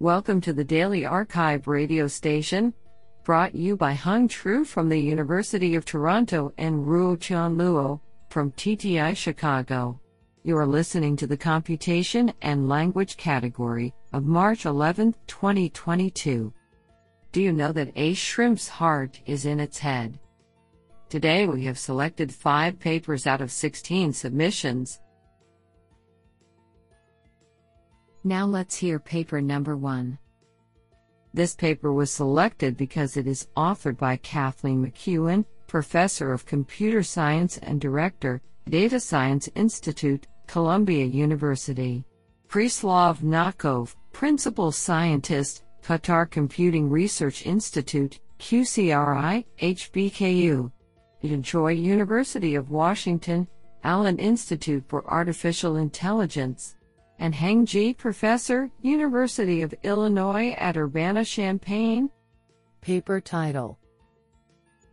Welcome to the Daily Archive radio station, brought you by Hung Tru from the University of Toronto and Ruo Chan Luo from TTI Chicago. You are listening to the Computation and Language category of March 11, 2022. Do you know that a shrimp's heart is in its head? Today we have selected five papers out of 16 submissions. Now let's hear paper number one. This paper was selected because it is authored by Kathleen McKeown, Professor of Computer Science and Director, Data Science Institute, Columbia University. Preslav Nakov, Principal Scientist, Qatar Computing Research Institute, QCRI, HBKU. Choi University of Washington, Allen Institute for Artificial Intelligence and Heng Ji Professor, University of Illinois at Urbana-Champaign. Paper title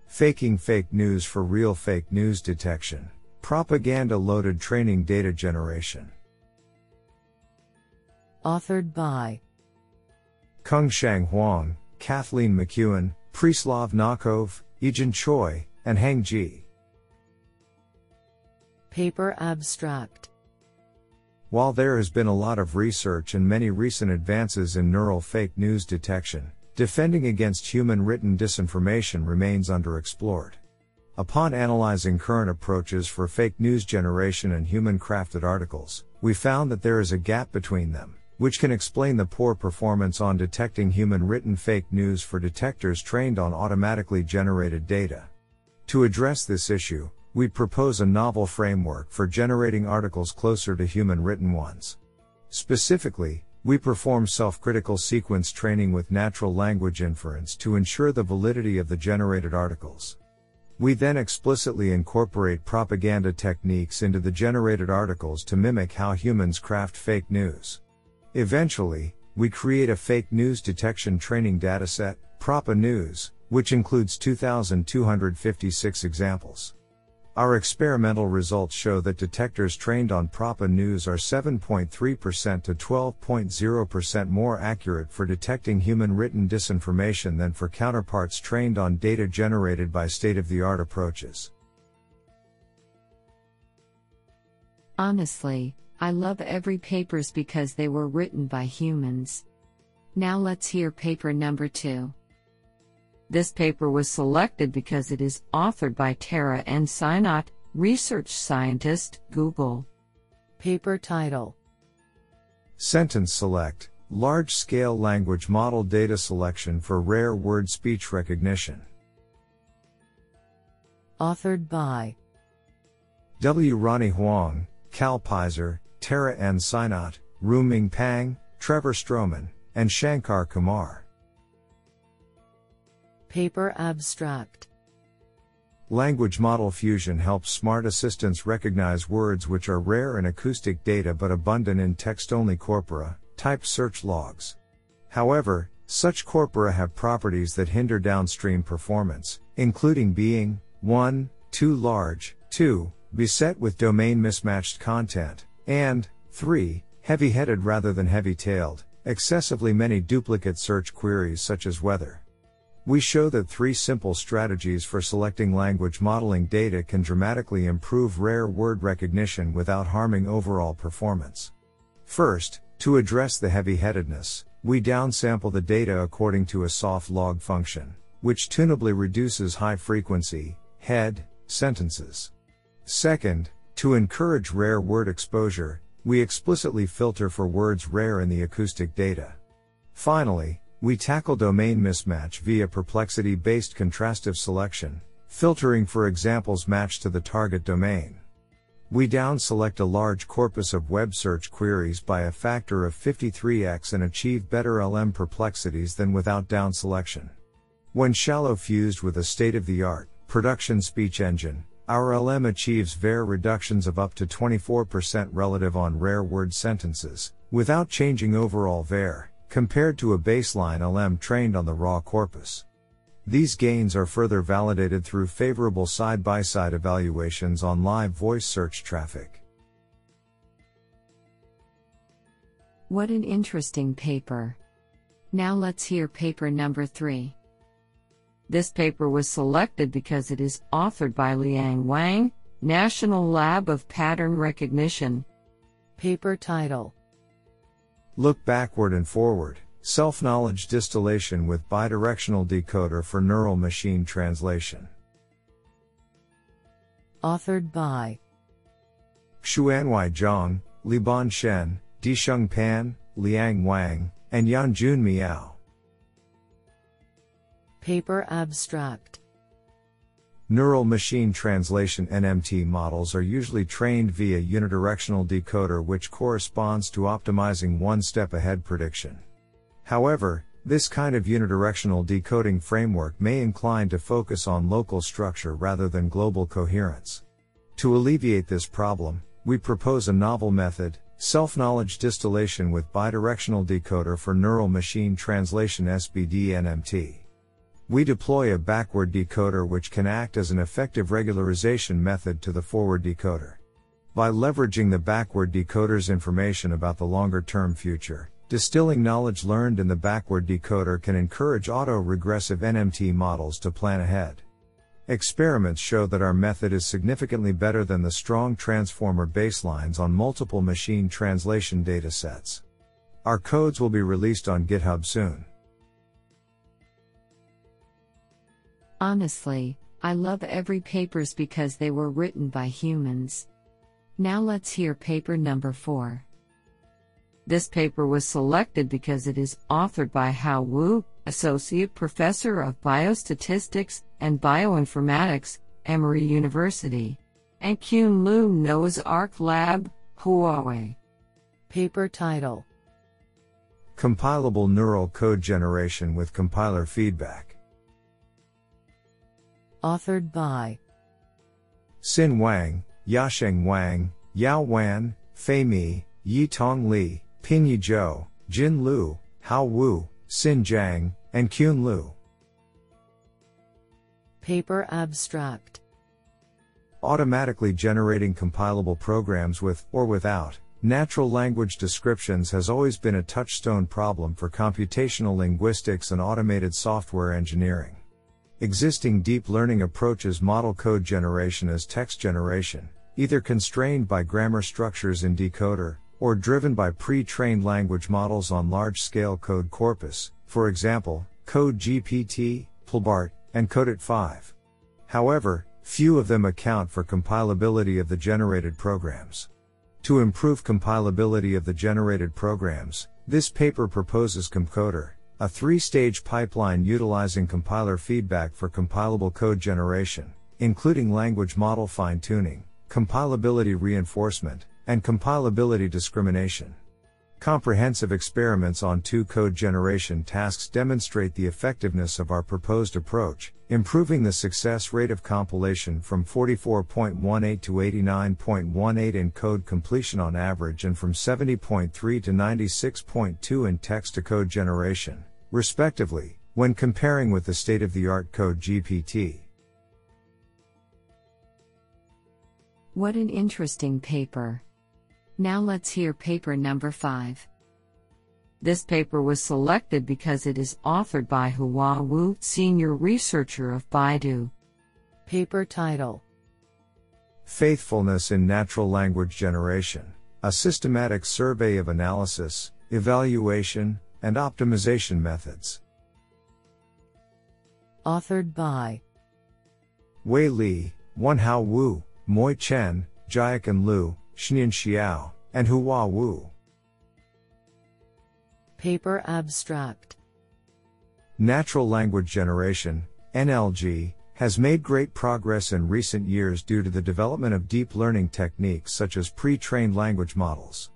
Faking Fake News for Real Fake News Detection Propaganda Loaded Training Data Generation. Authored by Kung-Hsiang Huang, Kathleen McKeown, Preslav Nakov, Yejin Choi, and Heng Ji. Paper Abstract while there has been a lot of research and many recent advances in neural fake news detection, defending against human written disinformation remains underexplored. Upon analyzing current approaches for fake news generation and human crafted articles, we found that there is a gap between them, which can explain the poor performance on detecting human written fake news for detectors trained on automatically generated data. To address this issue, we propose a novel framework for generating articles closer to human written ones. Specifically, we perform self-critical sequence training with natural language inference to ensure the validity of the generated articles. We then explicitly incorporate propaganda techniques into the generated articles to mimic how humans craft fake news. Eventually, we create a fake news detection training dataset, PropaNews, which includes 2,256 examples. Our experimental results show that detectors trained on PropaNews are 7.3% to 12.0% more accurate for detecting human written disinformation than for counterparts trained on data generated by state of the art approaches. Honestly, I love every papers because they were written by humans. Now let's hear paper number 2. This paper was selected because it is authored by Tara N. Sainath, research scientist, Google. Paper title Sentence Select Large Scale Language Model Data Selection for Rare Word Speech Recognition. Authored by W. Ronnie Huang, Cal Peyser, Tara N. Sainath, Ruoming Pang, Trevor Strohman, and Shankar Kumar. Paper Abstract Language Model Fusion helps smart assistants recognize words which are rare in acoustic data but abundant in text only corpora, type search logs. However, such corpora have properties that hinder downstream performance, including being 1. Too large, 2. Beset with domain mismatched content, and 3. Heavy headed rather than heavy tailed, excessively many duplicate search queries such as weather. We show that three simple strategies for selecting language modeling data can dramatically improve rare word recognition without harming overall performance. First, to address the heavy-headedness, we downsample the data according to a soft log function, which tunably reduces high frequency, head, sentences. Second, to encourage rare word exposure, we explicitly filter for words rare in the acoustic data. Finally, we tackle domain mismatch via perplexity based contrastive selection, filtering for examples matched to the target domain. We down select a large corpus of web search queries by a factor of 53x and achieve better LM perplexities than without down selection. When shallow fused with a state of the art, production speech engine, our LM achieves VAR reductions of up to 24% relative on rare word sentences, without changing overall VARE compared to a baseline LM trained on the raw corpus. These gains are further validated through favorable side by side evaluations on live voice search traffic. What an interesting paper. Now let's hear paper number 3. This paper was selected because it is authored by Liang Wang, National Lab of Pattern Recognition. Paper title Look backward and forward. Self knowledge distillation with bidirectional decoder for neural machine translation. Authored by Xuanwei Zhang, Libin Shen, Disheng Pan, Liang Wang, and Yanjun Miao. Paper abstract Neural machine translation NMT models are usually trained via unidirectional decoder which corresponds to optimizing one step ahead prediction. However, this kind of unidirectional decoding framework may incline to focus on local structure rather than global coherence. To alleviate this problem, we propose a novel method, self-knowledge distillation with bidirectional decoder for neural machine translation SBD NMT. We deploy a backward decoder which can act as an effective regularization method to the forward decoder. By leveraging the backward decoder's information about the longer term future, distilling knowledge learned in the backward decoder can encourage auto-regressive NMT models to plan ahead. Experiments show that our method is significantly better than the strong transformer baselines on multiple machine translation datasets. Our codes will be released on GitHub soon. Honestly, I love every papers because they were written by humans. Now let's hear paper number 4. This paper was selected because it is authored by Hao Wu, Associate Professor of Biostatistics and Bioinformatics, Emory University, and Qun Liu Noah's Ark Lab, Huawei. Paper title Compilable neural code generation with compiler feedback. Authored by Xin Wang, Yasheng Wang, Yao Wan, Fei Mi, Yitong Li, Pingyi Zhou, Jin Liu, Hao Wu, Xin Zhang, and Qun Liu. Paper abstract Automatically generating compilable programs with, or without, natural language descriptions has always been a touchstone problem for computational linguistics and automated software engineering. Existing deep learning approaches model code generation as text generation, either constrained by grammar structures in decoder, or driven by pre-trained language models on large-scale code corpus, for example, Code GPT, PLBART, and CodeT5. However, few of them account for compilability of the generated programs. To improve compilability of the generated programs, this paper proposes CompCoder, a three-stage pipeline utilizing compiler feedback for compilable code generation, including language model fine-tuning, compilability reinforcement, and compilability discrimination. Comprehensive experiments on two code generation tasks demonstrate the effectiveness of our proposed approach, improving the success rate of compilation from 44.18 to 89.18 in code completion on average and from 70.3 to 96.2 in text to code generation, respectively, when comparing with the state of the art CodeGPT. What an interesting paper. Now let's hear paper number 5. This paper was selected because it is authored by Hua Wu, senior researcher of Baidu. Paper title Faithfulness in Natural Language Generation, a systematic survey of analysis, evaluation, and optimization methods. Authored by Wei Li, Wenhao Wu, Moye Chen, Jiachen Liu, Xinyan Xiao, and Hua Wu. Paper abstract Natural language generation, NLG, has made great progress in recent years due to the development of deep learning techniques such as pre-trained language models.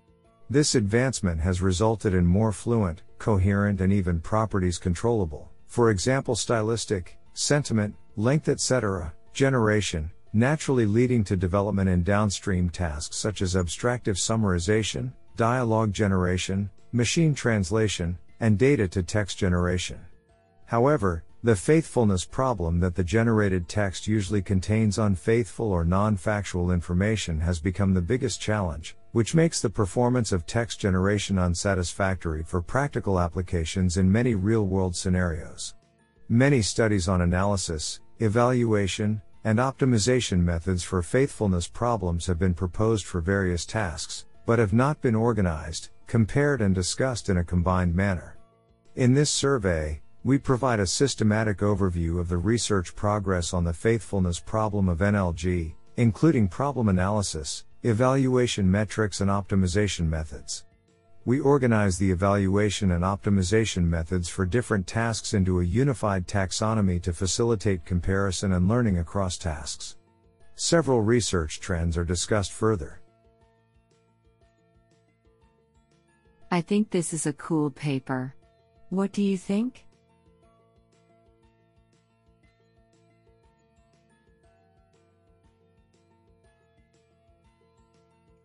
This advancement has resulted in more fluent, coherent and even properties controllable, for example stylistic, sentiment, length etc., generation, naturally leading to development in downstream tasks such as abstractive summarization, dialogue generation, machine translation, and data to text generation. However, the faithfulness problem that the generated text usually contains unfaithful or non factual information has become the biggest challenge, which makes the performance of text generation unsatisfactory for practical applications in many real world scenarios. Many studies on analysis, evaluation, and optimization methods for faithfulness problems have been proposed for various tasks, but have not been organized, compared, and discussed in a combined manner. In this survey, we provide a systematic overview of the research progress on the faithfulness problem of NLG, including problem analysis, evaluation metrics, and optimization methods. We organize the evaluation and optimization methods for different tasks into a unified taxonomy to facilitate comparison and learning across tasks. Several research trends are discussed further. I think this is a cool paper. What do you think?